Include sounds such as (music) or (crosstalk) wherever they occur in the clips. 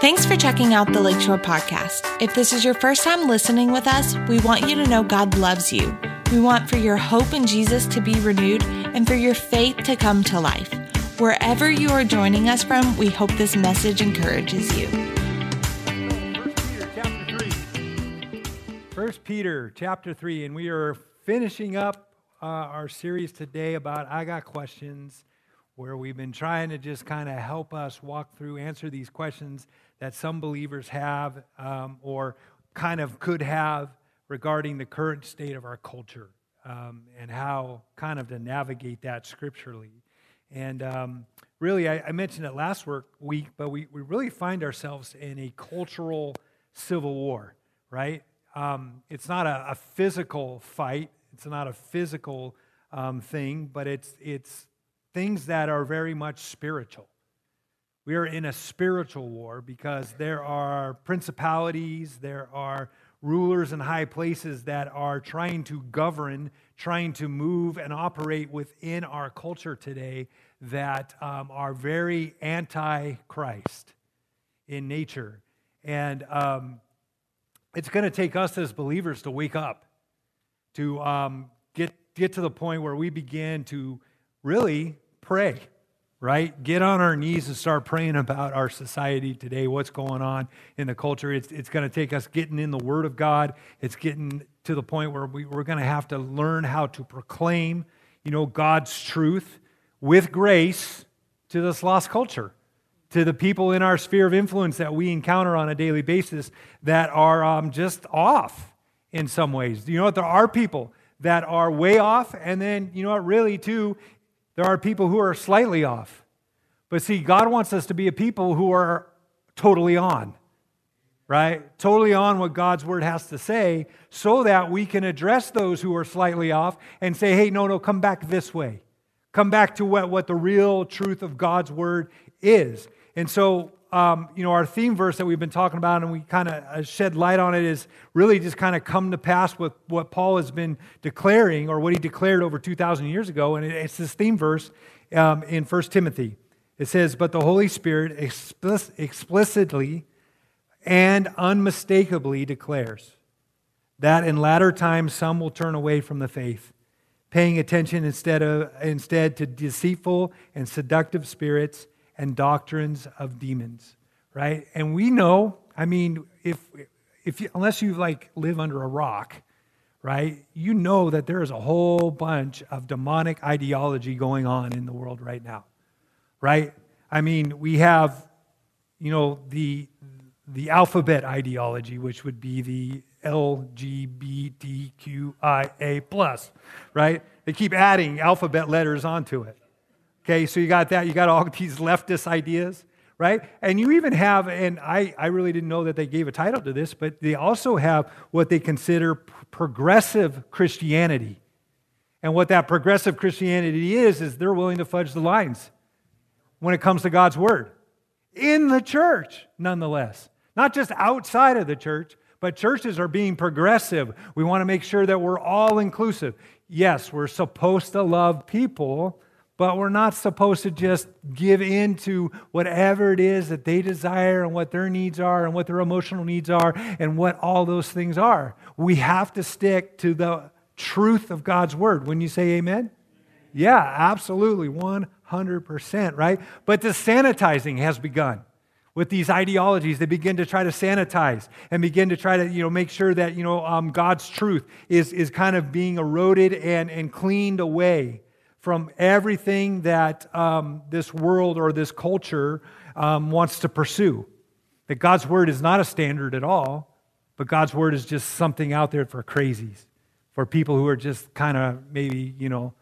Thanks for checking out the Lakeshore Podcast. If this is your first time listening with us, we want you to know God loves you. We want for your hope in Jesus to be renewed and for your faith to come to life. Wherever you are joining us from, we hope this message encourages you. First Peter chapter 3, and we are finishing up uh, our series today about I Got Questions, where we've been trying to just kind of help us walk through, answer these questions that some believers have um, or kind of could have regarding the current state of our culture um, and how kind of to navigate that scripturally. And um, really, I, I, mentioned it last work, week, but we, we really find ourselves in a cultural civil war, right? Um, it's not a, a, physical fight, it's not a physical um, thing, but it's, it's things that are very much spiritual. We are in a spiritual war because there are principalities, there are rulers in high places that are trying to govern, trying to move and operate within our culture today that um, are very anti Christ in nature. And um, it's going to take us as believers to wake up, to um, get, get to the point where we begin to really pray right? Get on our knees and start praying about our society today, what's going on in the culture. It's, it's going to take us getting in the Word of God. It's getting to the point where we, we're going to have to learn how to proclaim, you know, God's truth with grace to this lost culture, to the people in our sphere of influence that we encounter on a daily basis that are um, just off in some ways. You know what? There are people that are way off, and then, you know what, really, too, there are people who are slightly off. But see, God wants us to be a people who are totally on, right? Totally on what God's word has to say so that we can address those who are slightly off and say, hey, no, no, come back this way. Come back to what, what the real truth of God's word is. And so um, you know, our theme verse that we've been talking about and we kind of uh, shed light on it is really just kind of come to pass with what Paul has been declaring or what he declared over 2,000 years ago. And it's this theme verse um, in 1 Timothy. It says, But the Holy Spirit explicitly and unmistakably declares that in latter times some will turn away from the faith, paying attention instead, of, instead to deceitful and seductive spirits and doctrines of demons, right? And we know, I mean, if, if you, unless you like live under a rock, right, you know that there is a whole bunch of demonic ideology going on in the world right now, right? I mean, we have, you know, the the alphabet ideology, which would be the LGBTQIA plus, right? They keep adding alphabet letters onto it. Okay, so you got that. You got all (laughs) these leftist ideas, right? And you even have, and I, I really didn't know that they gave a title to this, but they also have what they consider progressive Christianity. And what that progressive Christianity is, is they're willing to fudge the lines when it comes to God's word in the church, nonetheless. Not just outside of the church, but churches are being progressive. We want to make sure that we're all inclusive. Yes, we're supposed to love people, but we're not supposed to just give in to whatever it is that they desire and what their needs are and what their emotional needs are and what all those things are. We have to stick to the truth of God's word. When you say amen? Yeah, absolutely, 100%, right? But the sanitizing has begun with these ideologies they begin to try to sanitize and begin to try to you know make sure that you know um, god's truth is, is kind of being eroded and, and cleaned away from everything that um, this world or this culture um, wants to pursue. That God's word is not a standard at all, but God's word is just something out there for crazies, for people who are just kind of maybe, you know,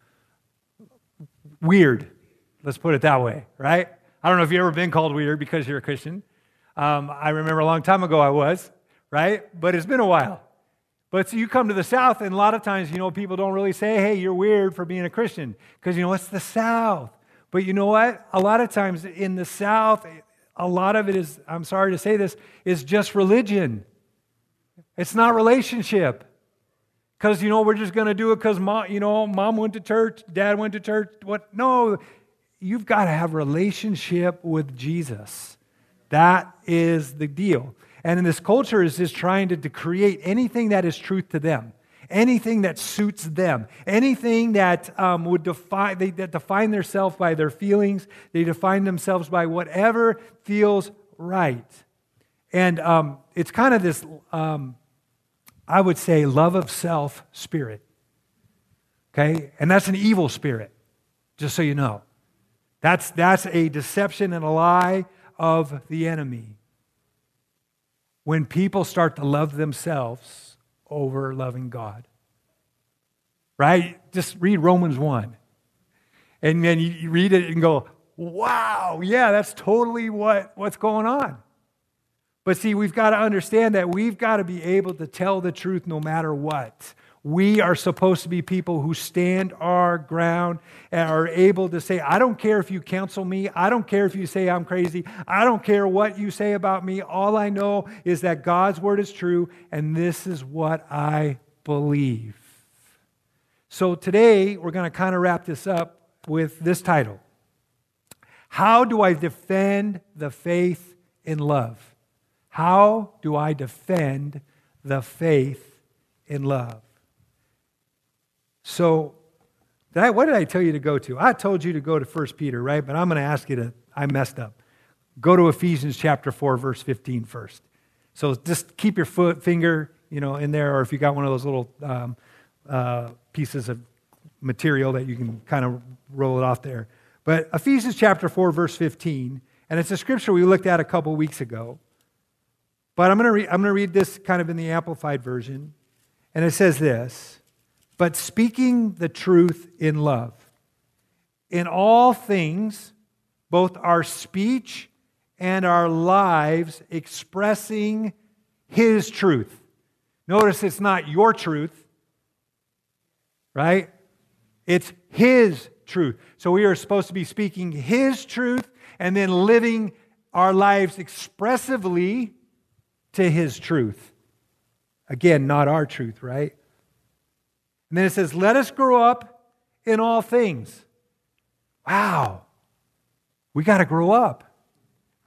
weird. Let's put it that way, right? I don't know if you've ever been called weird because you're a Christian. Um, I remember a long time ago I was, right? But it's been a while. But so you come to the South, and a lot of times, you know, people don't really say, hey, you're weird for being a Christian, because, you know, it's the South. But you know what? A lot of times in the South, a lot of it is, I'm sorry to say this, is just religion. It's not relationship. Because, you know, we're just going to do it because, mom, you know, mom went to church, dad went to church. What? No, you've got to have relationship with Jesus. That is the deal. And in this culture is just trying to, to create anything that is truth to them, anything that suits them, anything that um, would define, they that define themselves by their feelings. They define themselves by whatever feels right. And um, it's kind of this, um, I would say, love of self spirit. Okay? And that's an evil spirit, just so you know. That's, that's a deception and a lie of the enemy when people start to love themselves over loving God. Right? Just read Romans 1. And then you read it and go, wow, yeah, that's totally what, what's going on. But see, we've got to understand that we've got to be able to tell the truth no matter what. We are supposed to be people who stand our ground and are able to say, I don't care if you counsel me. I don't care if you say I'm crazy. I don't care what you say about me. All I know is that God's word is true, and this is what I believe. So today, we're going to kind of wrap this up with this title How do I defend the faith in love? How do I defend the faith in love? So, what did I tell you to go to? I told you to go to 1 Peter, right? But I'm going to ask you to, I messed up. Go to Ephesians chapter 4, verse 15 first. So just keep your foot, finger, you know, in there, or if you got one of those little um, uh, pieces of material that you can kind of roll it off there. But Ephesians chapter 4, verse 15, and it's a scripture we looked at a couple weeks ago. But I'm going to re- I'm going to read this kind of in the Amplified Version. And it says this but speaking the truth in love. In all things, both our speech and our lives expressing His truth. Notice it's not your truth, right? It's His truth. So we are supposed to be speaking His truth and then living our lives expressively to His truth. Again, not our truth, right? And then it says, Let us grow up in all things. Wow. We got to grow up,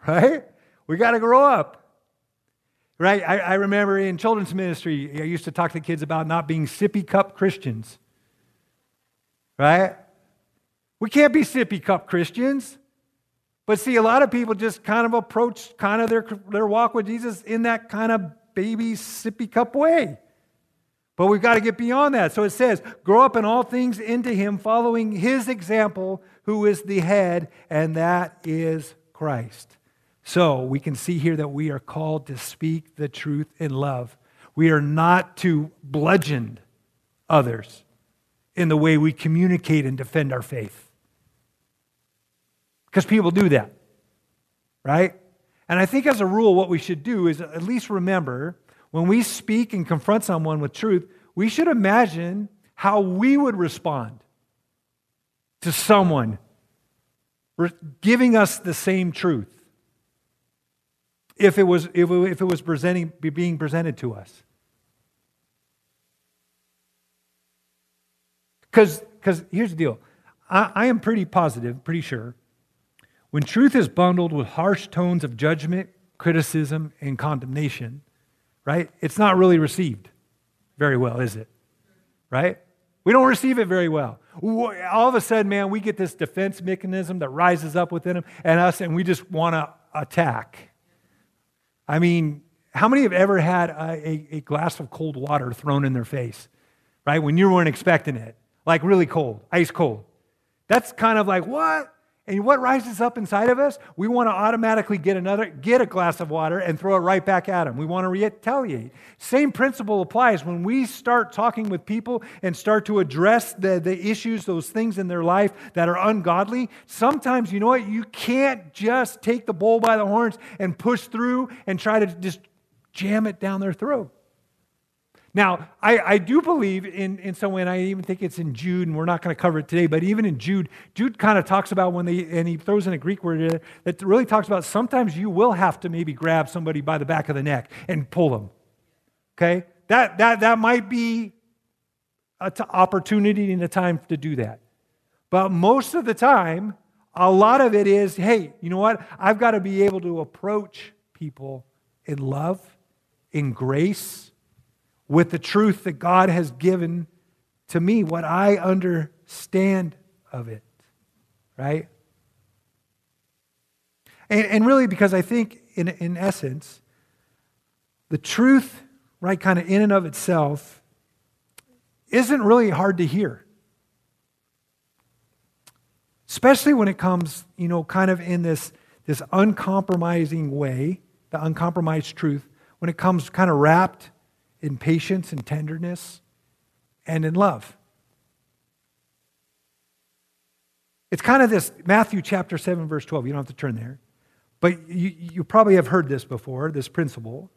right? We got to grow up. Right? I, I, remember in children's ministry, I used to talk to kids about not being sippy cup Christians. Right? We can't be sippy cup Christians. But see, a lot of people just kind of approach kind of their, their walk with Jesus in that kind of baby sippy cup way. But we've got to get beyond that. So it says, grow up in all things into him, following his example, who is the head, and that is Christ. So we can see here that we are called to speak the truth in love. We are not to bludgeon others in the way we communicate and defend our faith. Because people do that, right? And I think as a rule, what we should do is at least remember when we speak and confront someone with truth, we should imagine how we would respond to someone giving us the same truth if it was, if it, was presenting, being presented to us. Because here's the deal I, I am pretty positive, pretty sure, when truth is bundled with harsh tones of judgment, criticism, and condemnation, right? It's not really received very well, is it? Right? We don't receive it very well. All of a sudden, man, we get this defense mechanism that rises up within them and us, and we just want to attack. I mean, how many have ever had a, a, a, glass of cold water thrown in their face, right? When you weren't expecting it, like really cold, ice cold. That's kind of like, what? And what rises up inside of us? We want to automatically get another, get a glass of water and throw it right back at them. We want to retaliate. Same principle applies when we start talking with people and start to address the, the issues, those things in their life that are ungodly. Sometimes, you know what? You can't just take the bull by the horns and push through and try to just jam it down their throat. Now, I, I do believe in, in some way, and I even think it's in Jude, and we're not going to cover it today, but even in Jude, Jude kind of talks about when they, and he throws in a Greek word that really talks about sometimes you will have to maybe grab somebody by the back of the neck and pull them. Okay? That, that, that might be an opportunity and a time to do that. But most of the time, a lot of it is hey, you know what? I've got to be able to approach people in love, in grace, with the truth that God has given to me, what I understand of it, right? And, and really, because I think, in, in essence, the truth, right, kind of in and of itself, isn't really hard to hear. Especially when it comes, you know, kind of in this, this uncompromising way, the uncompromised truth, when it comes kind of wrapped in patience and tenderness and in love. It's kind of this Matthew chapter 7, verse 12. You don't have to turn there. But you, you probably have heard this before, this principle.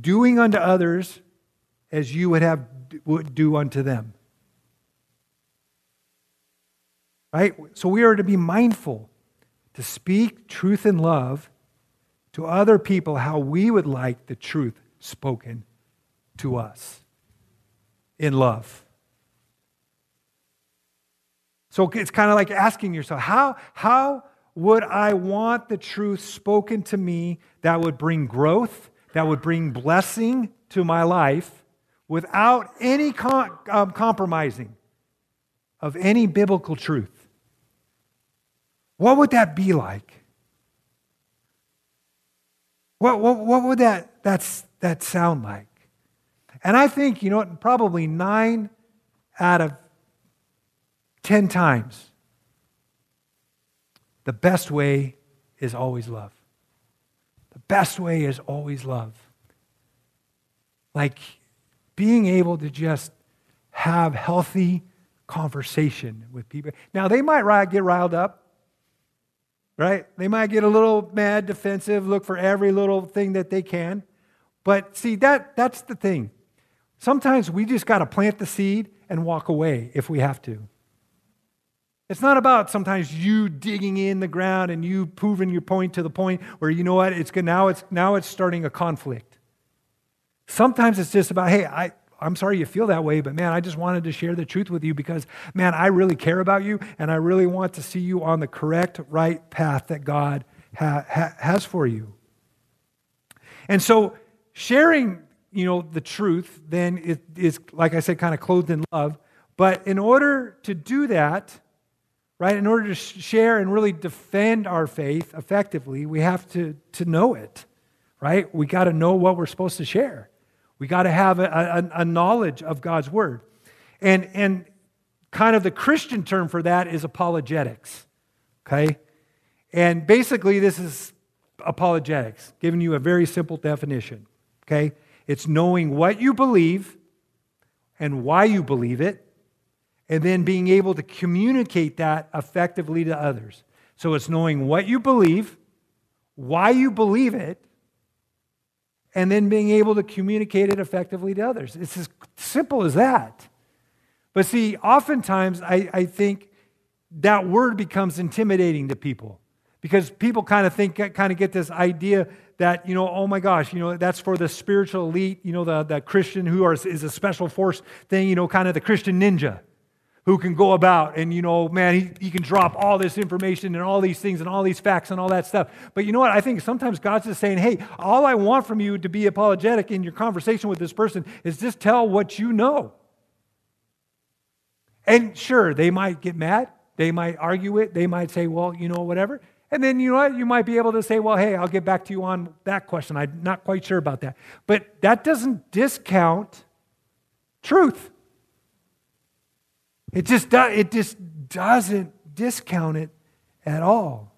Doing unto others as you would have would do unto them. Right? So we are to be mindful to speak truth in love to other people how we would like the truth spoken to us in love. So it's kind of like asking yourself, how, how would I want the truth spoken to me that would bring growth, that would bring blessing to my life without any com- um, compromising of any biblical truth? What would that be like? What, what, what would that, that, that sound like? And I think, you know what, probably nine out of 10 times, the best way is always love. The best way is always love. Like being able to just have healthy conversation with people. Now, they might get riled up, right? They might get a little mad, defensive, look for every little thing that they can. But see, that, that's the thing. Sometimes we just got to plant the seed and walk away if we have to. It's not about sometimes you digging in the ground and you proving your point to the point where you know what it's good now it's now it's starting a conflict. Sometimes it's just about hey I I'm sorry you feel that way but man I just wanted to share the truth with you because man I really care about you and I really want to see you on the correct right path that God ha- ha- has for you. And so sharing you know the truth then it is like I said kind of clothed in love but in order to do that right? In order to share and really defend our faith effectively, we have to, to know it, right? We got to know what we're supposed to share. We got to have a, a, a, knowledge of God's word. And, and kind of the Christian term for that is apologetics, okay? And basically, this is apologetics, giving you a very simple definition, okay? It's knowing what you believe and why you believe it and then being able to communicate that effectively to others. So it's knowing what you believe, why you believe it, and then being able to communicate it effectively to others. It's as simple as that. But see, oftentimes I, I think that word becomes intimidating to people because people kind of think, kind of get this idea that, you know, oh my gosh, you know, that's for the spiritual elite, you know, the, the Christian who are, is a special force thing, you know, kind of the Christian ninja who can go about and, you know, man, he, he can drop all this information and all these things and all these facts and all that stuff. But you know what? I think sometimes God's just saying, hey, all I want from you to be apologetic in your conversation with this person is just tell what you know. And sure, they might get mad. They might argue it. They might say, well, you know, whatever. And then, you know what? You might be able to say, well, hey, I'll get back to you on that question. I'm not quite sure about that. But that doesn't discount truth. It just, do, it just doesn't discount it at all.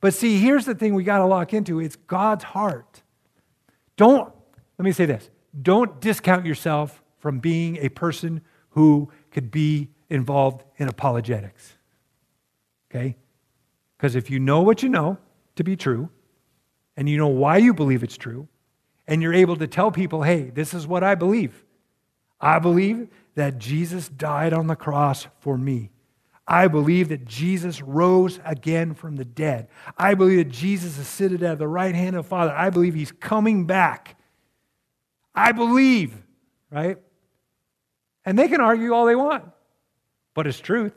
But see, here's the thing we got to lock into it's God's heart. Don't, let me say this don't discount yourself from being a person who could be involved in apologetics. Okay? Because if you know what you know to be true, and you know why you believe it's true, and you're able to tell people, hey, this is what I believe. I believe that Jesus died on the cross for me. I believe that Jesus rose again from the dead. I believe that Jesus is seated at the right hand of the Father. I believe he's coming back. I believe, right? And they can argue all they want, but it's truth.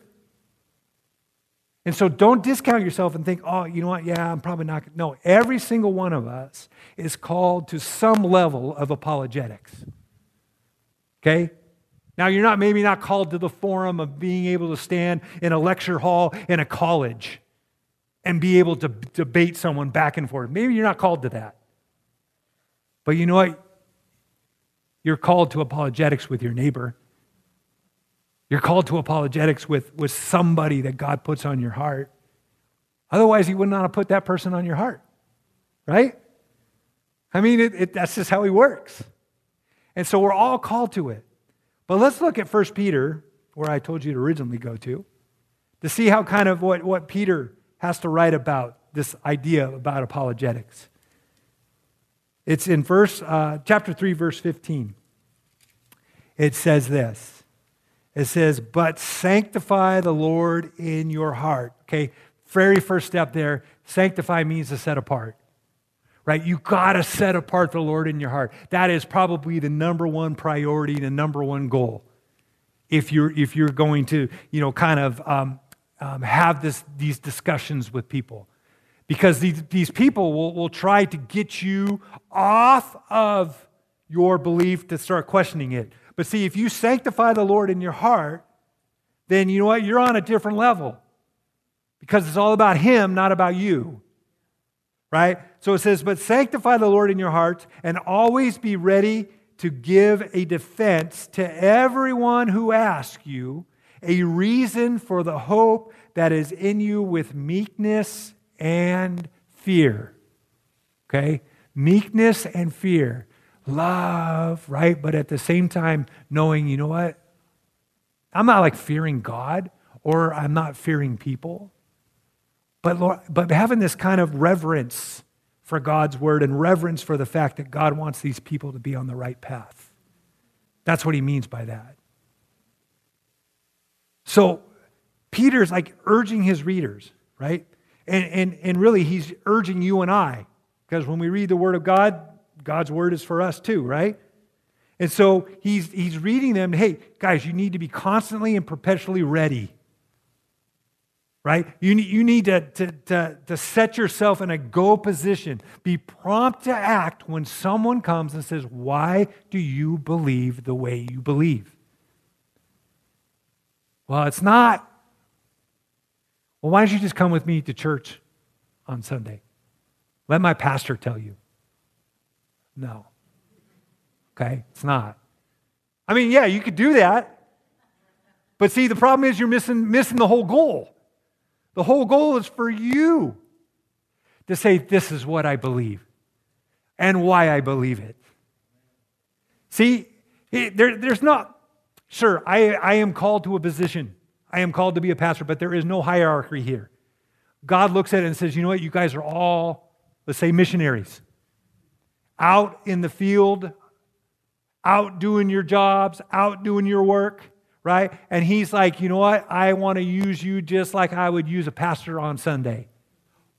And so don't discount yourself and think, oh, you know what? Yeah, I'm probably not. No, every single one of us is called to some level of apologetics. Okay? Now, you're not maybe not called to the forum of being able to stand in a lecture hall in a college and be able to debate someone back and forth. Maybe you're not called to that. But you know what? You're called to apologetics with your neighbor. You're called to apologetics with, with somebody that God puts on your heart. Otherwise, He would not have put that person on your heart, right? I mean, it, it, that's just how He works. And so we're all called to it. But let's look at 1 Peter, where I told you to originally go to, to see how kind of what, what Peter has to write about this idea about apologetics. It's in verse, uh, chapter 3, verse 15. It says this. It says, but sanctify the Lord in your heart. Okay, very first step there. Sanctify means to set apart right? You got to set apart the Lord in your heart. That is probably the number one priority, the number one goal. If you're, if you're going to, you know, kind of um, um, have this, these discussions with people. Because these, these people will, will try to get you off of your belief to start questioning it. But see, if you sanctify the Lord in your heart, then you know what? You're on a different level. Because it's all about Him, not about you right? So it says, But sanctify the Lord in your hearts and always be ready to give a defense to everyone who asks you a reason for the hope that is in you with meekness and fear. Okay? Meekness and fear. Love, right? But at the same time, knowing, you know what? I'm not like fearing God or I'm not fearing people. But, Lord, but having this kind of reverence for God's word and reverence for the fact that God wants these people to be on the right path. That's what he means by that. So Peter's like urging his readers, right? And, and, and really, he's urging you and I, because when we read the word of God, God's word is for us too, right? And so he's, he's reading them, hey, guys, you need to be constantly and perpetually ready right? You need, you need to, to, to, to set yourself in a go position. Be prompt to act when someone comes and says, Why do you believe the way you believe? Well, it's not. Well, why don't you just come with me to church on Sunday? Let my pastor tell you. No. Okay? It's not. I mean, yeah, you could do that. But see, the problem is you're missing, missing the whole goal. The whole goal is for you to say, This is what I believe and why I believe it. See, there, there's not, sure, I, I am called to a position. I am called to be a pastor, but there is no hierarchy here. God looks at it and says, You know what? You guys are all, let's say, missionaries out in the field, out doing your jobs, out doing your work right? And he's like, you know what? I want to use you just like I would use a pastor on Sunday.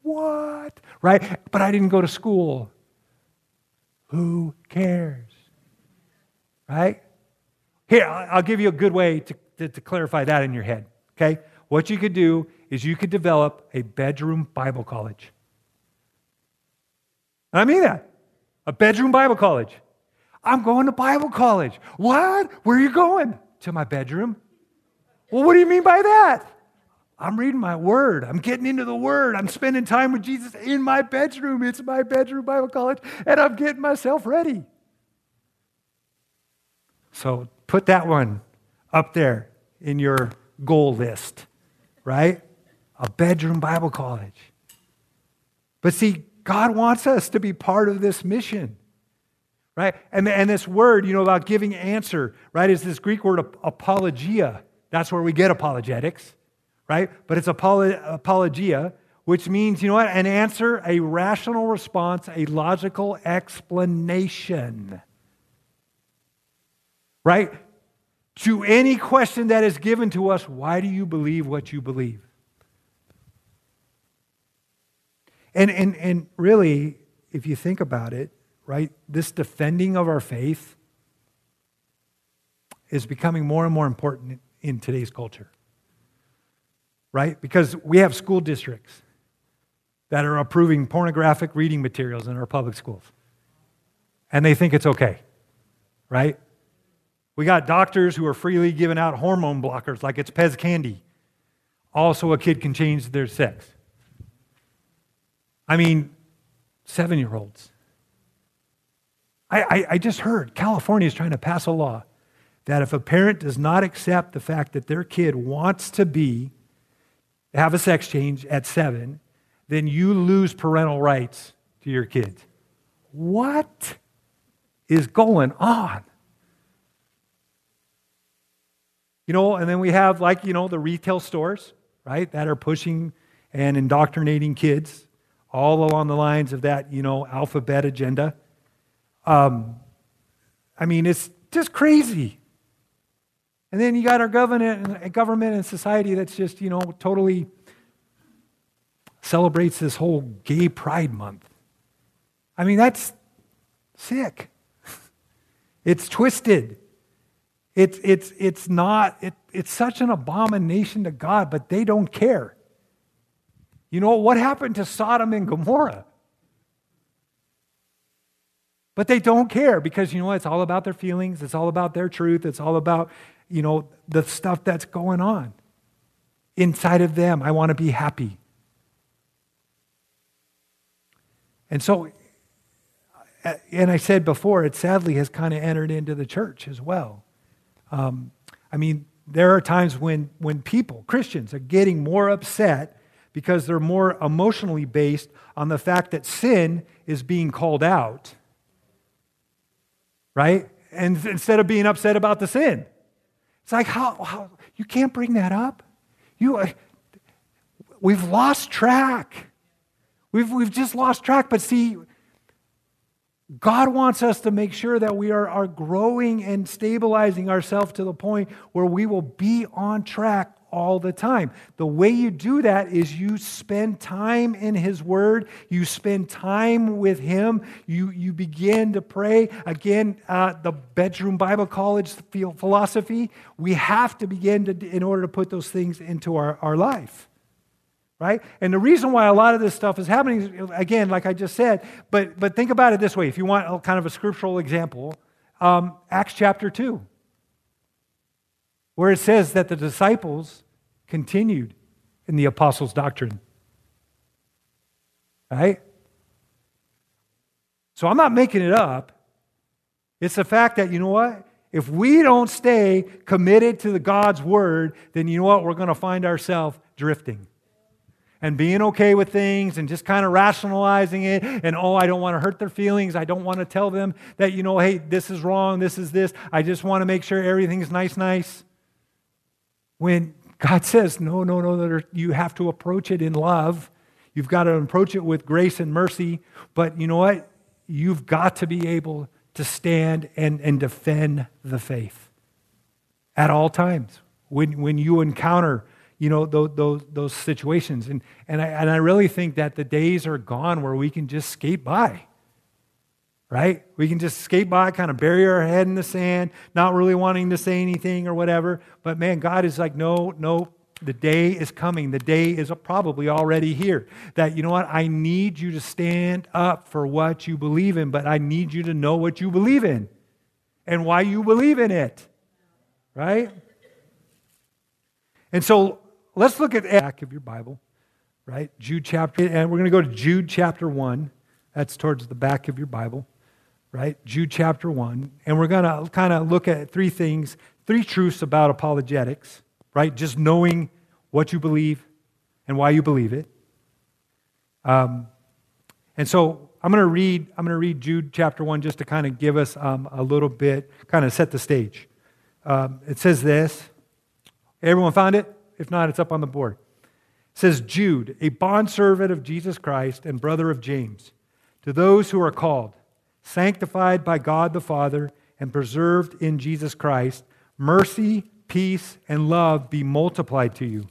What? Right? But I didn't go to school. Who cares? Right? Here, I'll give you a good way to, to, to clarify that in your head. Okay? What you could do is you could develop a bedroom Bible college. I mean that. A bedroom Bible college. I'm going to Bible college. What? Where are you going? to my bedroom. Well, what do you mean by that? I'm reading my word. I'm getting into the word. I'm spending time with Jesus in my bedroom. It's my bedroom Bible college, and I'm getting myself ready. So put that one up there in your goal list, right? A bedroom Bible college. But see, God wants us to be part of this mission right? And, and this word, you know, about giving answer, right, is this Greek word apologia. That's where we get apologetics, right? But it's apologia, which means, you know what, an answer, a rational response, a logical explanation, right? To any question that is given to us, why do you believe what you believe? And, and, and really, if you think about it, right? This defending of our faith is becoming more and more important in today's culture. right? Because we have school districts that are approving pornographic reading materials in our public schools. And they think it's okay, right? We got doctors who are freely giving out hormone blockers like it's Pez candy. Also, a kid can change their sex. I mean, seven year olds. I, I, I, just heard California is trying to pass a law that if a parent does not accept the fact that their kid wants to be, have a sex change at seven, then you lose parental rights to your kids. What is going on? You know, and then we have like, you know, the retail stores, right, that are pushing and indoctrinating kids all along the lines of that, you know, alphabet agenda. Um, I mean, it's just crazy. And then you got our government, government and society that's just, you know, totally celebrates this whole gay pride month. I mean, that's sick. (laughs) It's twisted. It's, it's, it's not, it, it's such an abomination to God, but they don't care. You know, what happened to Sodom and Gomorrah? But they don't care because, you know, it's all about their feelings. It's all about their truth. It's all about, you know, the stuff that's going on inside of them. I want to be happy. And so, and I said before, it sadly has kind of entered into the church as well. Um, I mean, there are times when, when people, Christians, are getting more upset because they're more emotionally based on the fact that sin is being called out, right? And instead of being upset about the sin. It's like, how, how you can't bring that up? You, uh, we've lost track. We've, we've just lost track. But see, God wants us to make sure that we are, are growing and stabilizing ourselves to the point where we will be on track all the time. The way you do that is you spend time in His Word, you spend time with Him, you, you begin to pray. Again, uh, the bedroom Bible college philosophy, we have to begin to, in order to put those things into our, our life right? And the reason why a lot of this stuff is happening, again, like I just said, but, but think about it this way if you want a, kind of a scriptural example, um, Acts chapter 2, where it says that the disciples continued in the apostles' doctrine. Right? So I'm not making it up. It's the fact that, you know what? If we don't stay committed to the God's word, then you know what? We're going to find ourselves drifting and being okay with things and just kind of rationalizing it and oh i don't want to hurt their feelings i don't want to tell them that you know hey this is wrong this is this i just want to make sure everything's nice nice when god says no no no you have to approach it in love. You've got to approach it with grace and mercy but you know what? You've got to be able to stand and, and defend the faith at all times. When, when you encounter you know, those, those, those situations. And, and, I, and I really think that the days are gone where we can just skate by, right? We can just skate by, kind of bury our head in the sand, not really wanting to say anything or whatever. But man, God is like, no, no, the day is coming. The day is probably already here. That, you know what? I need you to stand up for what you believe in, but I need you to know what you believe in and why you believe in it, right? And so let's look at the back of your Bible, right? Jude chapter, and we're going to go to Jude chapter 1. That's towards the back of your Bible, right? Jude chapter 1. And we're going to kind of look at three things, three truths about apologetics, right? Just knowing what you believe and why you believe it. Um, and so I'm going to read. I'm going to read Jude chapter one just to kind of give us um, a little bit, kind of set the stage. Um, it says this. Everyone found it? If not, it's up on the board. It says, Jude, a bondservant of Jesus Christ and brother of James, to those who are called, sanctified by God the Father, and preserved in Jesus Christ, mercy, peace, and love be multiplied to you.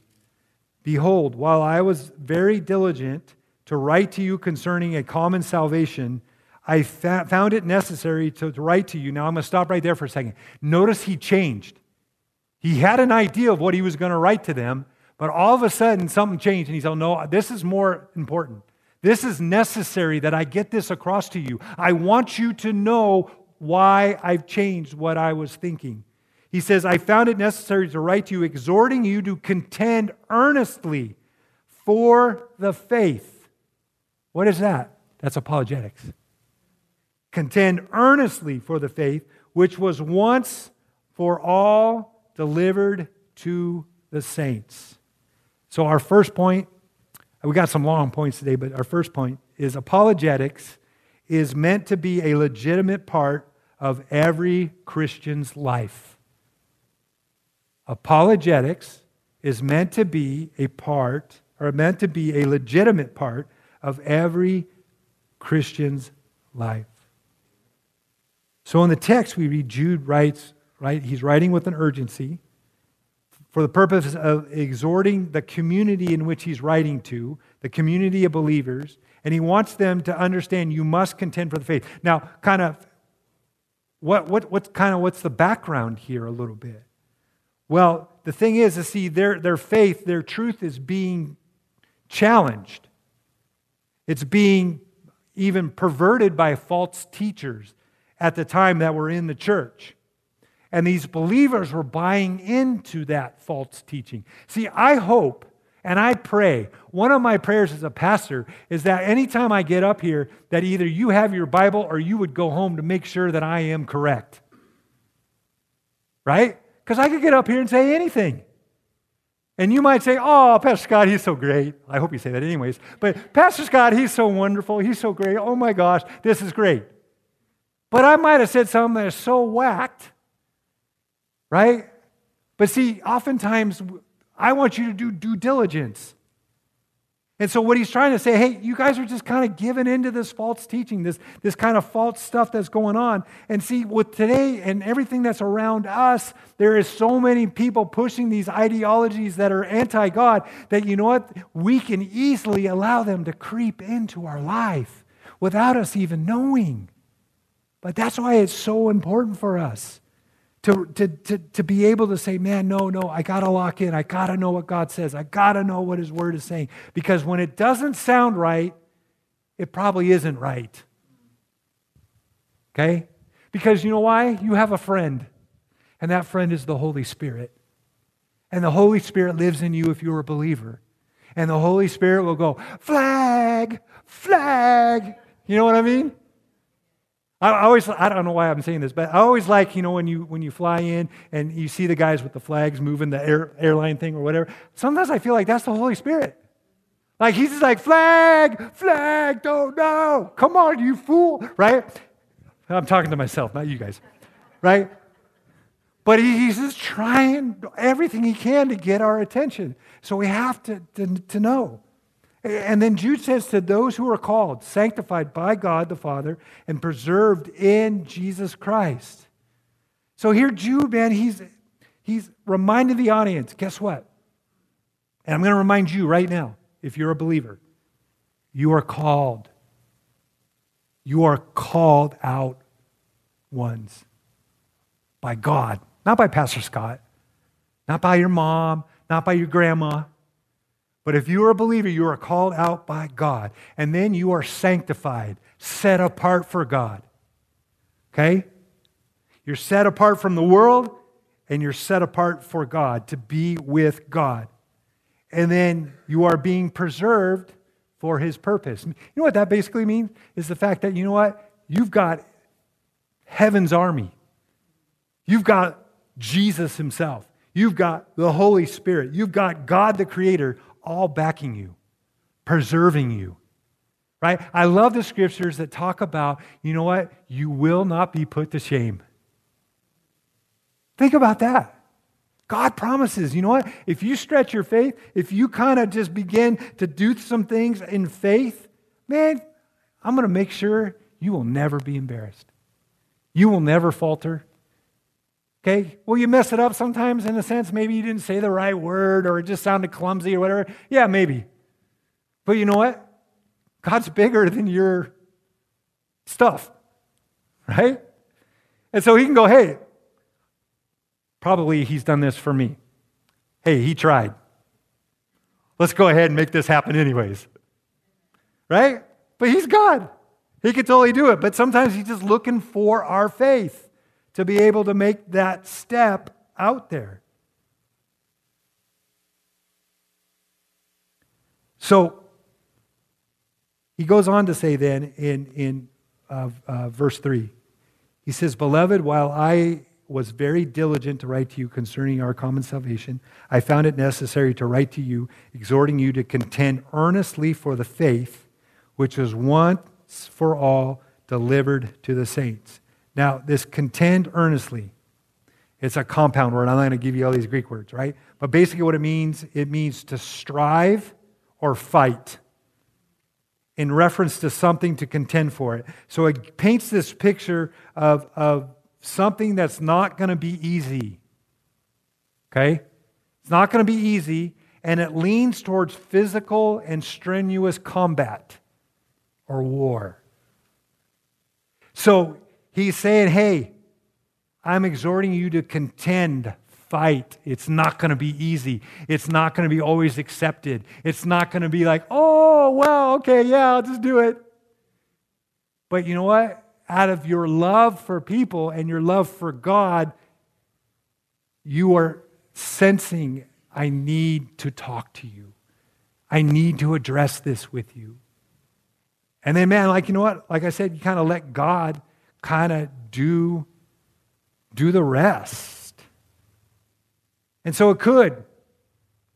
Behold, while I was very diligent to write to you concerning a common salvation, I found it necessary to, write to you. Now I'm going to stop right there for a second. Notice he changed. He had an idea of what he was going to write to them, But all of a sudden, something changed, and he said, No, this is more important. This is necessary that I get this across to you. I want you to know why I've changed what I was thinking. He says, I found it necessary to write to you, exhorting you to contend earnestly for the faith. What is that? That's apologetics. Contend earnestly for the faith which was once for all delivered to the saints. So, our first point, we got some long points today, but our first point is apologetics is meant to be a legitimate part of every Christian's life. Apologetics is meant to be a part, or meant to be a legitimate part of every Christian's life. So in the text, we read Jude writes, right? He's writing with an urgency for the purpose of exhorting the community in which he's writing to, the community of believers, and he wants them to understand you must contend for the faith. Now, kind of, what, what, what's kind of what's the background here a little bit? Well, the thing is to see their, their faith, their truth is being challenged. It's being even perverted by false teachers at the time that were in the church. And these believers were buying into that false teaching. See, I hope and I pray, one of my prayers as a pastor is that anytime I get up here, that either you have your Bible or you would go home to make sure that I am correct. Right? Because I could get up here and say anything. And you might say, Oh, Pastor Scott, he's so great. I hope you say that anyways. But Pastor Scott, he's so wonderful. He's so great. Oh my gosh, this is great. But I might have said something that is so whacked, right? But see, oftentimes I want you to do due diligence. And so, what he's trying to say, hey, you guys are just kind of giving into this false teaching, this, this kind of false stuff that's going on. And see, with today and everything that's around us, there is so many people pushing these ideologies that are anti God that, you know what, we can easily allow them to creep into our life without us even knowing. But that's why it's so important for us to, to, to, to be able to say, man, no, no, I got to lock in. I got to know what God says. I got to know what His Word is saying. Because when it doesn't sound right, it probably isn't right. Okay? Because you know why? You have a friend, and that friend is the Holy Spirit. And the Holy Spirit lives in you if you're a believer. And the Holy Spirit will go, flag, flag. You know what I mean? I always, I don't know why I'm saying this, but I always like, you know, when you, when you fly in and you see the guys with the flags moving the air, airline thing or whatever, sometimes I feel like that's the Holy Spirit. Like he's just like, flag, flag, don't know. Come on, you fool, right? I'm talking to myself, not you guys, right? But he's just trying everything he can to get our attention. So we have to, to, to know. And then Jude says to those who are called, sanctified by God the Father, and preserved in Jesus Christ. So here, Jude, man, he's, he's reminding the audience guess what? And I'm going to remind you right now, if you're a believer, you are called. You are called out ones by God, not by Pastor Scott, not by your mom, not by your grandma but if you are a believer, you are called out by God. And then you are sanctified, set apart for God. Okay? You're set apart from the world and you're set apart for God to be with God. And then you are being preserved for his purpose. You know what that basically means? Is the fact that, you know what? You've got heaven's army. You've got Jesus himself. You've got the Holy Spirit. You've got God the Creator all backing you, preserving you. Right? I love the scriptures that talk about, you know what? You will not be put to shame. Think about that. God promises, you know what? If you stretch your faith, if you kind of just begin to do some things in faith, man, I'm going to make sure you will never be embarrassed. You will never falter. Okay? Will you mess it up sometimes in a sense? Maybe you didn't say the right word or it just sounded clumsy or whatever. Yeah, maybe. But you know what? God's bigger than your stuff, right? And so he can go, hey, probably he's done this for me. Hey, he tried. let's go ahead and make this happen, anyways. Right? But He's God. He could totally do it. But sometimes He's just looking for our faith to be able to make that step out there. So he goes on to say then in, in uh, uh, verse 3, he says, Beloved, while I was very diligent to write to you concerning our common salvation, I found it necessary to write to you, exhorting you to contend earnestly for the faith which was once for all delivered to the saints. Now, this contend earnestly, it's a compound word. I'm not going to give you all these Greek words, right? But basically, what it means, it means to strive or fight in reference to something to contend for it. So it paints this picture of, of something that's not going to be easy. Okay? It's not going to be easy, and it leans towards physical and strenuous combat or war. So he's saying, hey, I'm exhorting you to contend fight. It's not going to be easy. It's not going to be always accepted. It's not going to be like, oh, well, okay, yeah, I'll just do it. But you know what? Out of your love for people and your love for God, you are sensing, I need to talk to you. I need to address this with you. And then, man, like, you know what? Like I said, you kind of let God kind of do, do the rest. And so it could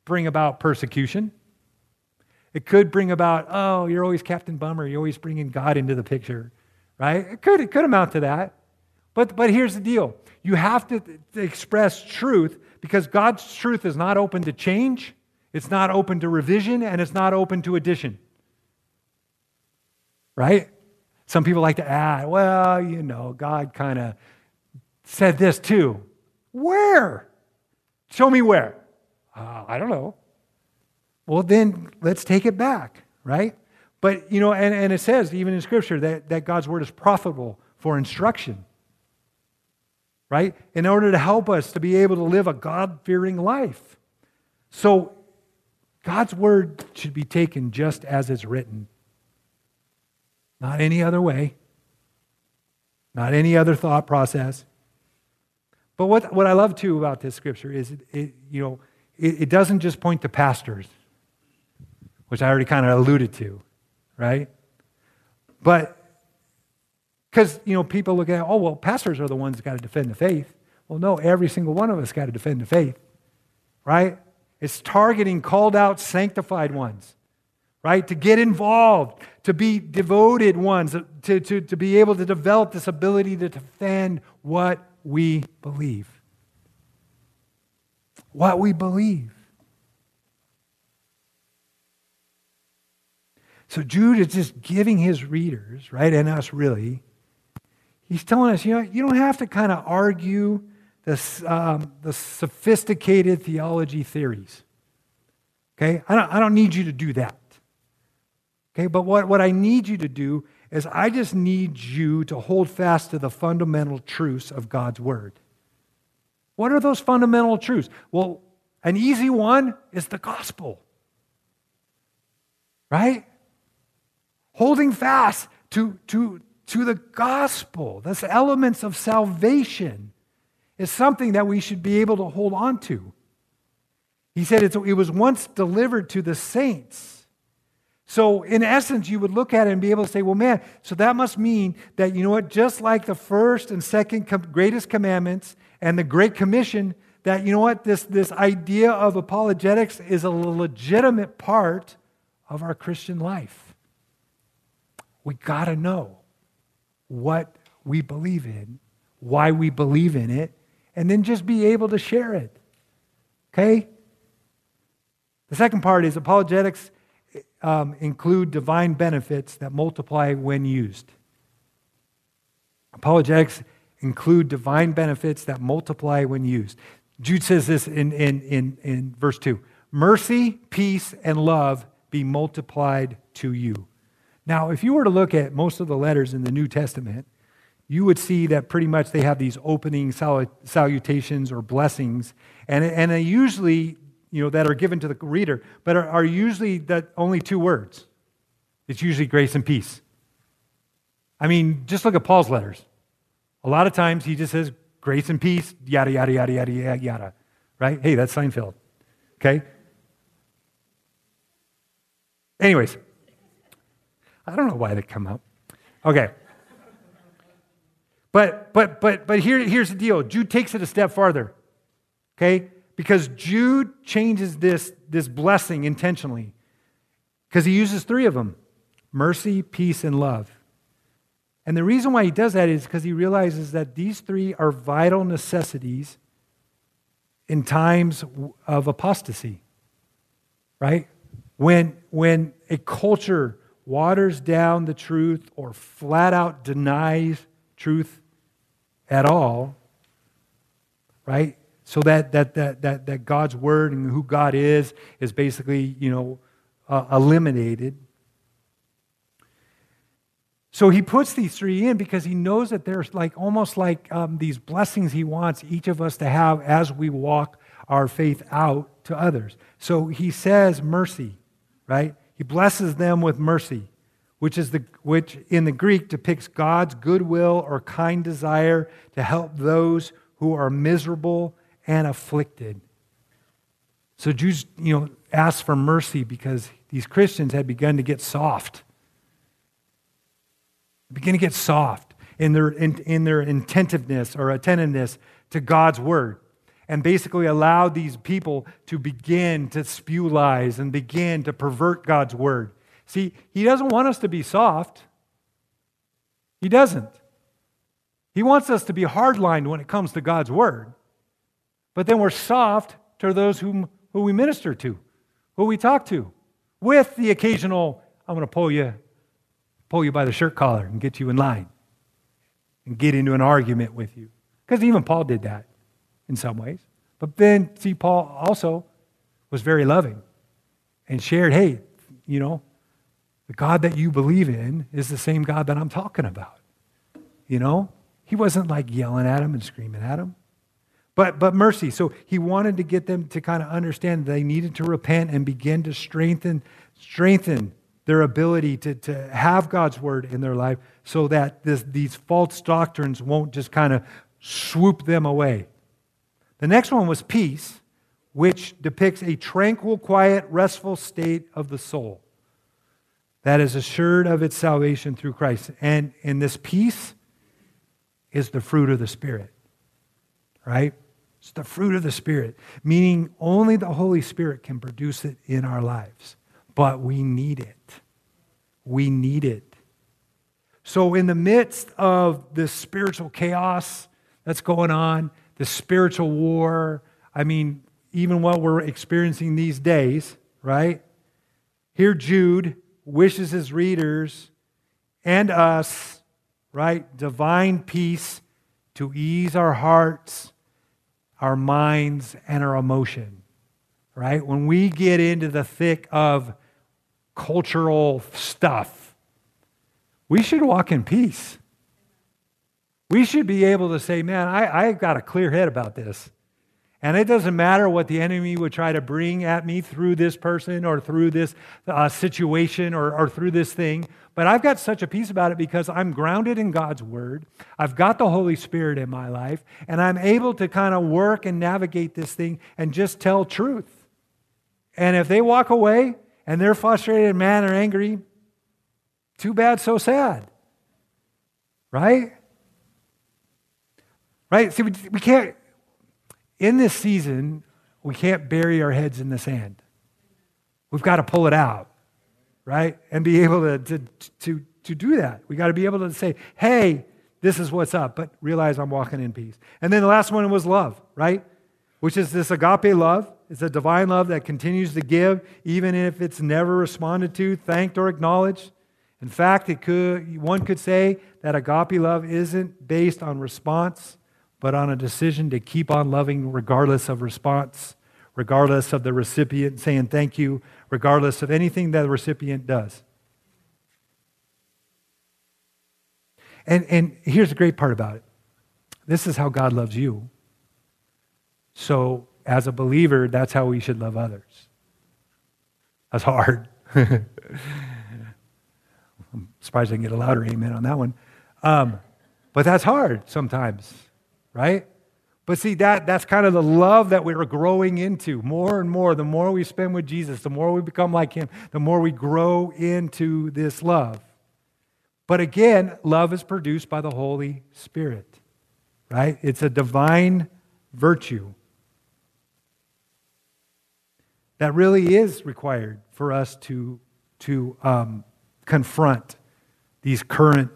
bring about persecution. It could bring about, oh, you're always Captain Bummer. You're always bringing God into the picture, right? It could, it could amount to that. But, but here's the deal you have to, to express truth because God's truth is not open to change, it's not open to revision, and it's not open to addition. Right? Some people like to add, well, you know, God kind of said this too. Where? Show me where. Uh, I don't know. Well, then let's take it back, right? But, you know, and, and it says, even in Scripture, that, that God's word is profitable for instruction, right? In order to help us to be able to live a God fearing life. So, God's word should be taken just as it's written, not any other way, not any other thought process. But what, what I love too about this scripture is, it, it you know, it, it doesn't just point to pastors, which I already kind of alluded to, right? But because, you know, people look at, oh, well, pastors are the ones that got to defend the faith. Well, no, every single one of us got to defend the faith, right? It's targeting called out, sanctified ones, right? To get involved, to be devoted ones, to, to, to be able to develop this ability to defend what we believe. What we believe. So Jude is just giving his readers, right, and us really, he's telling us, you know, you don't have to kind of argue this, um, the sophisticated theology theories. Okay? I don't, I don't need you to do that. Okay? But what, what I need you to do is I just need you to hold fast to the fundamental truths of God's Word. What are those fundamental truths? Well, an easy one is the gospel, right? Holding fast to, to, to the gospel, this elements of salvation, is something that we should be able to hold on to. He said it was once delivered to the saints so, in essence, you would look at it and be able to say, well, man, so that must mean that, you know what, just like the first and second com- greatest commandments and the Great Commission, that, you know what, this, this idea of apologetics is a legitimate part of our Christian life. We got to know what we believe in, why we believe in it, and then just be able to share it. Okay? The second part is apologetics um, include divine benefits that multiply when used. Apologetics include divine benefits that multiply when used. Jude says this in, in, in, in verse 2 Mercy, peace, and love be multiplied to you. Now, if you were to look at most of the letters in the New Testament, you would see that pretty much they have these opening salutations or blessings, and, and they usually you know, that are given to the reader, but are, are usually that only two words. It's usually grace and peace. I mean, just look at Paul's letters. A lot of times he just says grace and peace, yada, yada, yada, yada, yada, yada. Right? Hey, that's Seinfeld. Okay? Anyways, I don't know why they come out. Okay. But but but but here, here's the deal. Jude takes it a step farther. Okay? Because Jude changes this, this blessing intentionally. Because he uses three of them mercy, peace, and love. And the reason why he does that is because he realizes that these three are vital necessities in times of apostasy. Right? When, when a culture waters down the truth or flat out denies truth at all, right? So that, that, that, that, that God's word and who God is is basically, you know, uh, eliminated. So he puts these three in because he knows that there's like almost like um, these blessings he wants each of us to have as we walk our faith out to others. So he says mercy, right? He blesses them with mercy, which is the which in the Greek depicts God's goodwill or kind desire to help those who are miserable and afflicted. So Jude, you know, asked for mercy because these Christians had begun to get soft begin to get soft in their, in, in their intentiveness or attentiveness to God's word and basically allow these people to begin to spew lies and begin to pervert God's word. See, he doesn't want us to be soft. He doesn't. He wants us to be hardlined when it comes to God's word. But then we're soft to those whom, who we minister to, who we talk to, with the occasional, I'm going to pull you pull you by the shirt collar and get you in line and get into an argument with you. Because even Paul did that in some ways. But then, see, Paul also was very loving and shared, hey, you know, the God that you believe in is the same God that I'm talking about. You know? He wasn't like yelling at him and screaming at him. But, but mercy. So he wanted to get them to kind of understand they needed to repent and begin to strengthen, strengthen their ability to, to have God's word in their life so that this, these false doctrines won't just kind of swoop them away. The next one was peace, which depicts a tranquil, quiet, restful state of the soul that is assured of its salvation through Christ. And, and this peace is the fruit of the Spirit, right? It's the fruit of the Spirit, meaning only the Holy Spirit can produce it in our lives but we need it. We need it. So, in the midst of this spiritual chaos that's going on, the spiritual war, I mean, even what we're experiencing these days, right? Here, Jude wishes his readers and us, right, divine peace to ease our hearts, our minds, and our emotion, right? When we get into the thick of cultural stuff. We should walk in peace. We should be able to say, man, I, I've got a clear head about this. And it doesn't matter what the enemy would try to bring at me through this person or through this uh, situation or, or through this thing. But I've got such a peace about it because I'm grounded in God's word. I've got the Holy Spirit in my life. And I'm able to kind of work and navigate this thing and just tell truth. And if they walk away, and they're frustrated, mad, or angry, too bad, so sad. Right? Right? See, we, we can't, in this season, we can't bury our heads in the sand. We've got to pull it out, right? And be able to, to, to, to do that. We got to be able to say, hey, this is what's up, but realize I'm walking in peace. And then the last one was love, right? Which is this agape love it's a divine love that continues to give, even if it's never responded to, thanked, or acknowledged. In fact, it could, one could say that agape love isn't based on response, but on a decision to keep on loving regardless of response, regardless of the recipient saying thank you, regardless of anything that the recipient does. And, and here's the great part about it this is how God loves you. So as a believer, that's how we should love others. That's hard. (laughs) I'm surprised I can get a louder amen on that one. Um, but that's hard sometimes, right? But see, that, that's kind of the love that we're growing into more and more. The more we spend with Jesus, the more we become like Him, the more we grow into this love. But again, love is produced by the Holy Spirit, right? It's a divine virtue that really is required for us to, to um, confront these current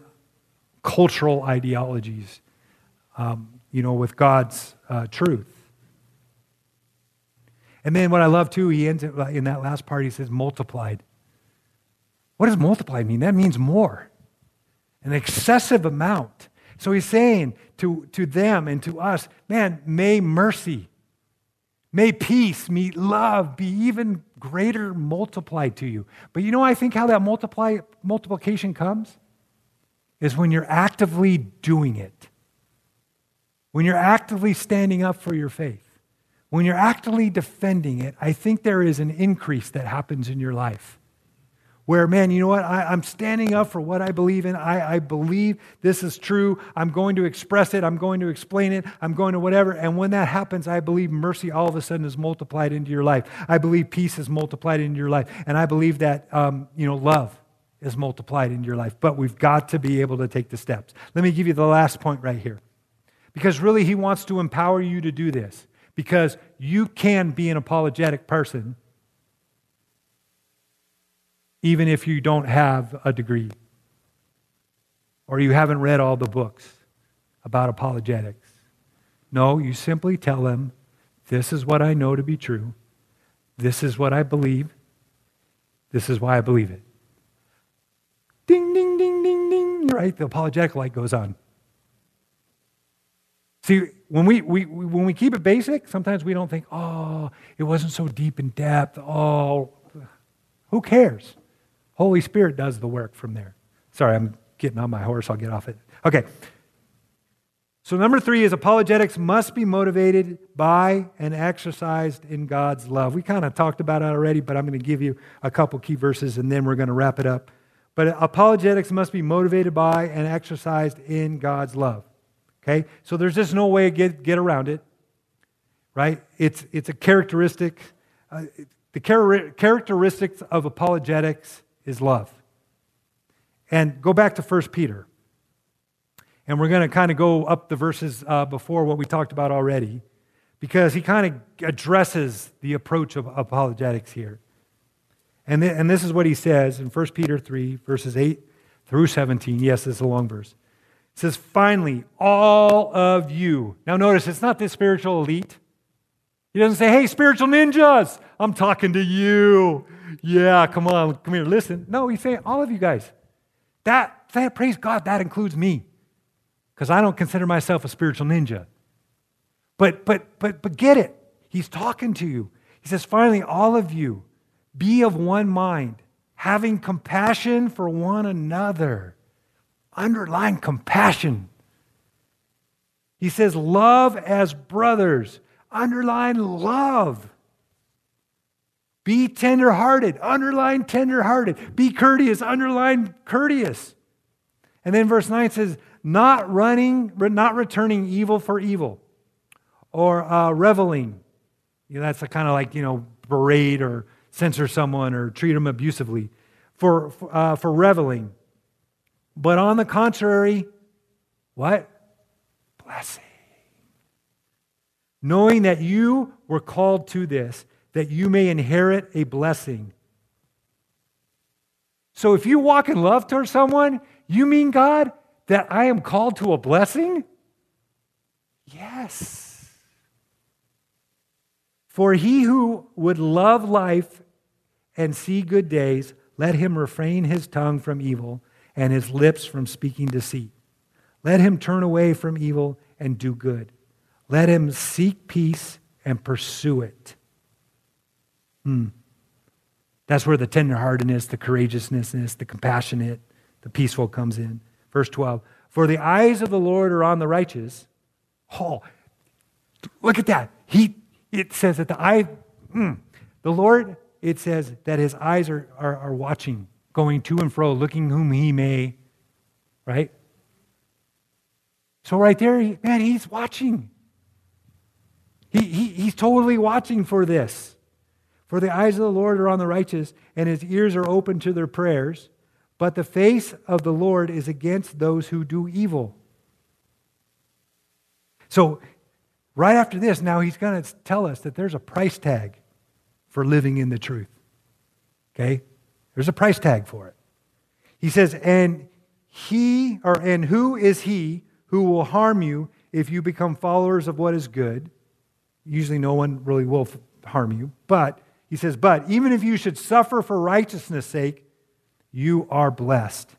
cultural ideologies, um, you know, with God's uh, truth. And then what I love too, he ends in that last part, he says multiplied. What does multiplied mean? That means more, an excessive amount. So he's saying to, to them and to us, man, may mercy, may peace, may love be even greater multiplied to you. But you know, I think how that multiply, multiplication comes is when you're actively doing it. When you're actively standing up for your faith. When you're actively defending it, I think there is an increase that happens in your life. Where, man, you know what? I, am standing up for what I believe in. I, I believe this is true. I'm going to express it. I'm going to explain it. I'm going to whatever. And when that happens, I believe mercy all of a sudden is multiplied into your life. I believe peace is multiplied into your life. And I believe that, um, you know, love is multiplied into your life. But we've got to be able to take the steps. Let me give you the last point right here. Because really, he wants to empower you to do this. Because you can be an apologetic person even if you don't have a degree or you haven't read all the books about apologetics. No, you simply tell them, This is what I know to be true. This is what I believe. This is why I believe it. Ding, ding, ding, ding, ding. Right? The apologetic light goes on. See, when we, we, when we keep it basic, sometimes we don't think, oh, it wasn't so deep in depth. Oh, who cares? Holy Spirit does the work from there. Sorry, I'm getting on my horse. I'll get off it. Okay. So, number three is apologetics must be motivated by and exercised in God's love. We kind of talked about it already, but I'm going to give you a couple key verses and then we're going to wrap it up. But apologetics must be motivated by and exercised in God's love. Okay? So there's just no way to get, get around it, right? It's, it's a characteristic. Uh, the char- characteristics of apologetics is love. And go back to 1 Peter. And we're going to kind of go up the verses uh, before what we talked about already, because he kind of addresses the approach of apologetics here. And, th- and this is what he says in 1 Peter 3, verses 8 through 17. Yes, this is a long verse. It says, Finally, all of you. Now, notice it's not this spiritual elite. He doesn't say, Hey, spiritual ninjas, I'm talking to you. Yeah, come on, come here, listen. No, he's saying, All of you guys. That, that praise God, that includes me. Because I don't consider myself a spiritual ninja. But, but, but, but get it. He's talking to you. He says, Finally, all of you, be of one mind, having compassion for one another. Underline compassion. He says, love as brothers. Underline love. Be tenderhearted. Underline tenderhearted. Be courteous. Underline courteous. And then verse 9 says, not running, not returning evil for evil or uh, reveling. You know, that's kind of like, you know, berate or censor someone or treat them abusively for, uh, for reveling. But on the contrary, what? Blessing. Knowing that you were called to this, that you may inherit a blessing. So if you walk in love towards someone, you mean, God, that I am called to a blessing? Yes. For he who would love life and see good days, let him refrain his tongue from evil and his lips from speaking deceit. Let him turn away from evil and do good. Let him seek peace and pursue it. Hmm. That's where the tenderheartedness, the courageousness, the compassionate, the peaceful comes in. Verse 12 For the eyes of the Lord are on the righteous. Oh, look at that. He, it says that the eye, mm, the Lord, it says that his eyes are, are, are watching, going to and fro, looking whom he may, right? So right there, man, he's watching. He, he, he's totally watching for this. For the eyes of the Lord are on the righteous, and his ears are open to their prayers. But the face of the Lord is against those who do evil. So, right after this, now he's going to tell us that there's a price tag for living in the truth. Okay? There's a price tag for it. He says, and he, or and who is he who will harm you if you become followers of what is good? Usually no one really will harm you, but he says, but even if you should suffer for righteousness' sake, you are blessed.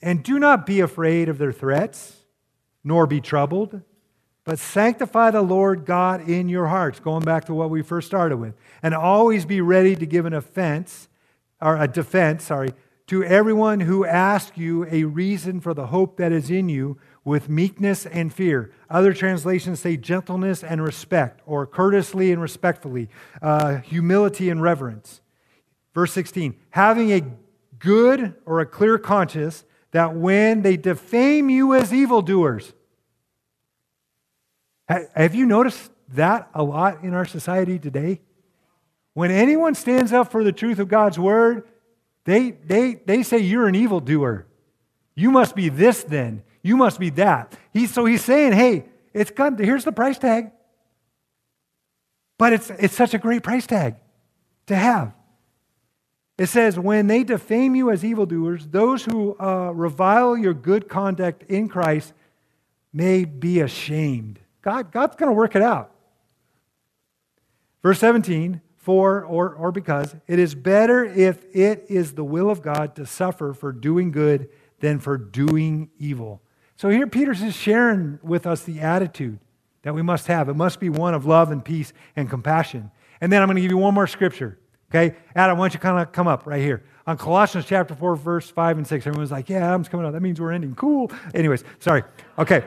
And do not be afraid of their threats, nor be troubled, but sanctify the Lord God in your hearts, going back to what we first started with. And always be ready to give an offense, or a defense, sorry, to everyone who asks you a reason for the hope that is in you with meekness and fear. Other translations say gentleness and respect, or courteously and respectfully, uh, humility and reverence. Verse 16, having a good or a clear conscience that when they defame you as evildoers, have you noticed that a lot in our society today? When anyone stands up for the truth of God's word, they, they, they say you're an evildoer. You must be this then. You must be that. He, so he's saying, hey, it's good. Here's the price tag. But it's, it's such a great price tag to have. It says, when they defame you as evildoers, those who uh, revile your good conduct in Christ may be ashamed. God, God's going to work it out. Verse 17, for or, or because it is better if it is the will of God to suffer for doing good than for doing evil. So here Peter's just sharing with us the attitude that we must have. It must be one of love and peace and compassion. And then I'm going to give you one more scripture. Okay? Adam, why don't you kind of come up right here? On Colossians chapter 4, verse 5 and 6, everyone's like, yeah, Adam's coming up. That means we're ending. Cool. Anyways, sorry. Okay.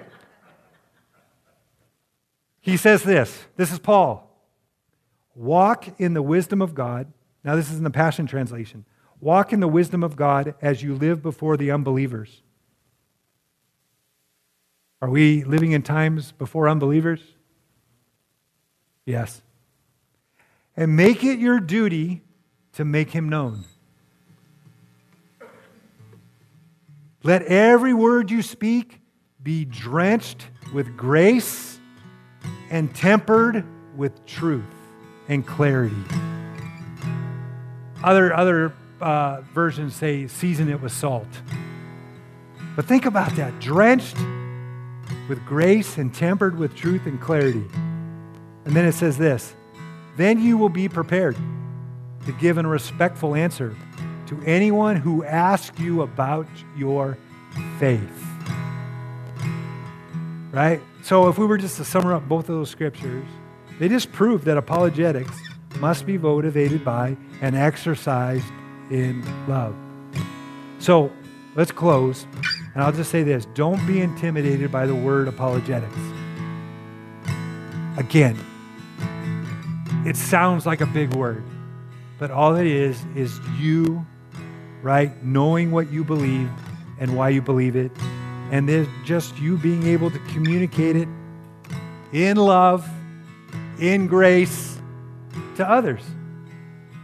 He says this. This is Paul. Walk in the wisdom of God. Now, this is in the Passion Translation. Walk in the wisdom of God as you live before the unbelievers. Are we living in times before unbelievers? Yes. And make it your duty to make him known. Let every word you speak be drenched with grace and tempered with truth and clarity. Other, other uh, versions say season it with salt. But think about that drenched with grace and tempered with truth and clarity. And then it says this then you will be prepared to give a respectful answer to anyone who asks you about your faith. Right? So, if we were just to sum up both of those scriptures, they just prove that apologetics must be motivated by and exercised in love. So, let's close. And I'll just say this don't be intimidated by the word apologetics. Again, it sounds like a big word, but all it is is you, right, knowing what you believe and why you believe it. And there's just you being able to communicate it in love, in grace to others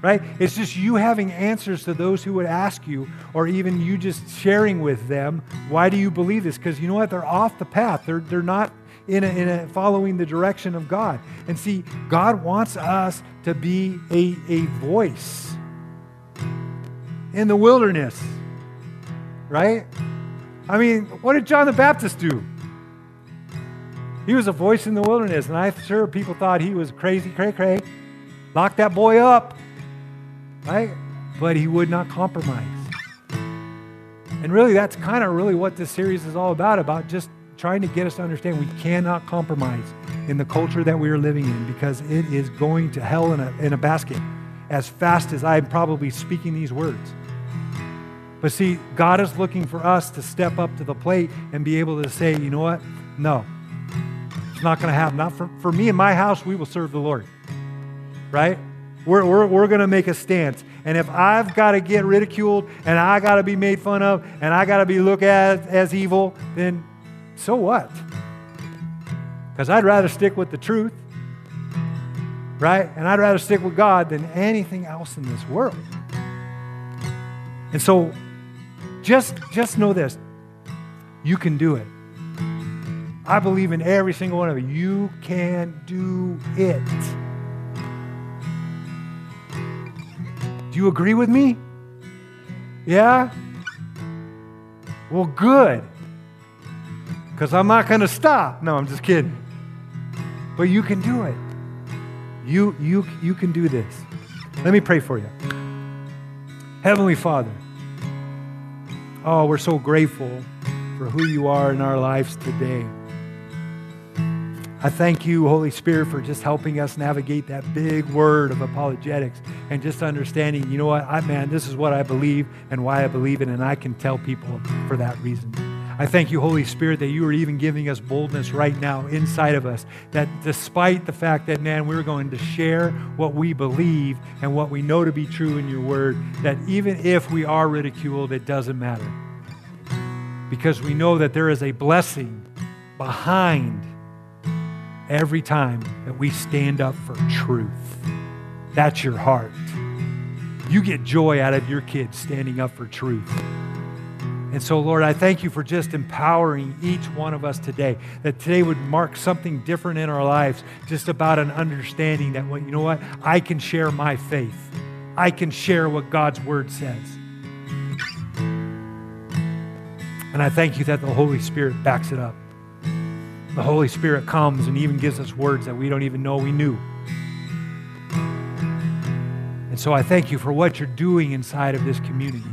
right? It's just you having answers to those who would ask you, or even you just sharing with them, why do you believe this? Because you know what? They're off the path. They're, they're not in a, in a following the direction of God. And see, God wants us to be a, a voice in the wilderness, right? I mean, what did John the Baptist do? He was a voice in the wilderness, and I'm sure people thought he was crazy, cray cray. Lock that boy up right? But he would not compromise. And really, that's kind of really what this series is all about about just trying to get us to understand we cannot compromise in the culture that we are living in because it is going to hell in a, in a basket as fast as I'm probably speaking these words. But see, God is looking for us to step up to the plate and be able to say, you know what? No. Not going to happen. Not for, for me and my house, we will serve the Lord. Right? We're, we're, we're going to make a stance. And if I've got to get ridiculed and I got to be made fun of and I got to be looked at as evil, then so what? Because I'd rather stick with the truth, right? And I'd rather stick with God than anything else in this world. And so just, just know this you can do it. I believe in every single one of you. You can do it. Do you agree with me? Yeah? Well, good. Because I'm not going to stop. No, I'm just kidding. But you can do it. You, you, you can do this. Let me pray for you. Heavenly Father, oh, we're so grateful for who you are in our lives today. I thank you, Holy Spirit, for just helping us navigate that big word of apologetics and just understanding, you know what, I, man, this is what I believe and why I believe it, and I can tell people for that reason. I thank you, Holy Spirit, that you are even giving us boldness right now inside of us. That despite the fact that, man, we're going to share what we believe and what we know to be true in your word, that even if we are ridiculed, it doesn't matter. Because we know that there is a blessing behind every time that we stand up for truth. That's your heart. You get joy out of your kids standing up for truth. And so, Lord, I thank you for just empowering each one of us today, that today would mark something different in our lives, just about an understanding that, well, you know what? I can share my faith. I can share what God's word says. And I thank you that the Holy Spirit backs it up. The Holy Spirit comes and even gives us words that we don't even know we knew. And so I thank you for what you're doing inside of this community.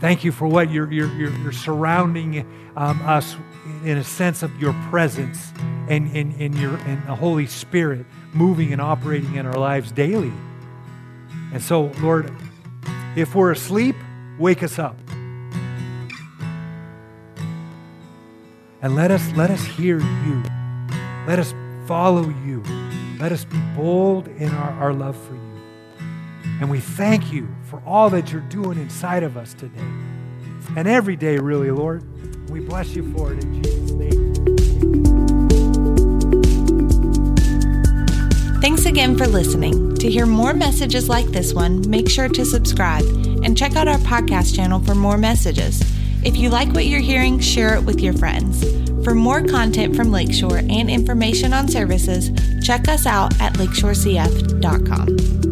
Thank you for what you're, you're, you're, you're surrounding um, us in a sense of your presence and, and, and, your, and the Holy Spirit moving and operating in our lives daily. And so, Lord, if we're asleep, wake us up. And let us, let us hear you. Let us follow you. Let us be bold in our, our love for you. And we thank you for all that you're doing inside of us today. And every day, really, Lord. We bless you for it in Jesus' name. Thanks again for listening. To hear more messages like this one, make sure to subscribe and check out our podcast channel for more messages. If you like what you're hearing, share it with your friends. For more content from Lakeshore and information on services, check us out at lakeshorecf.com.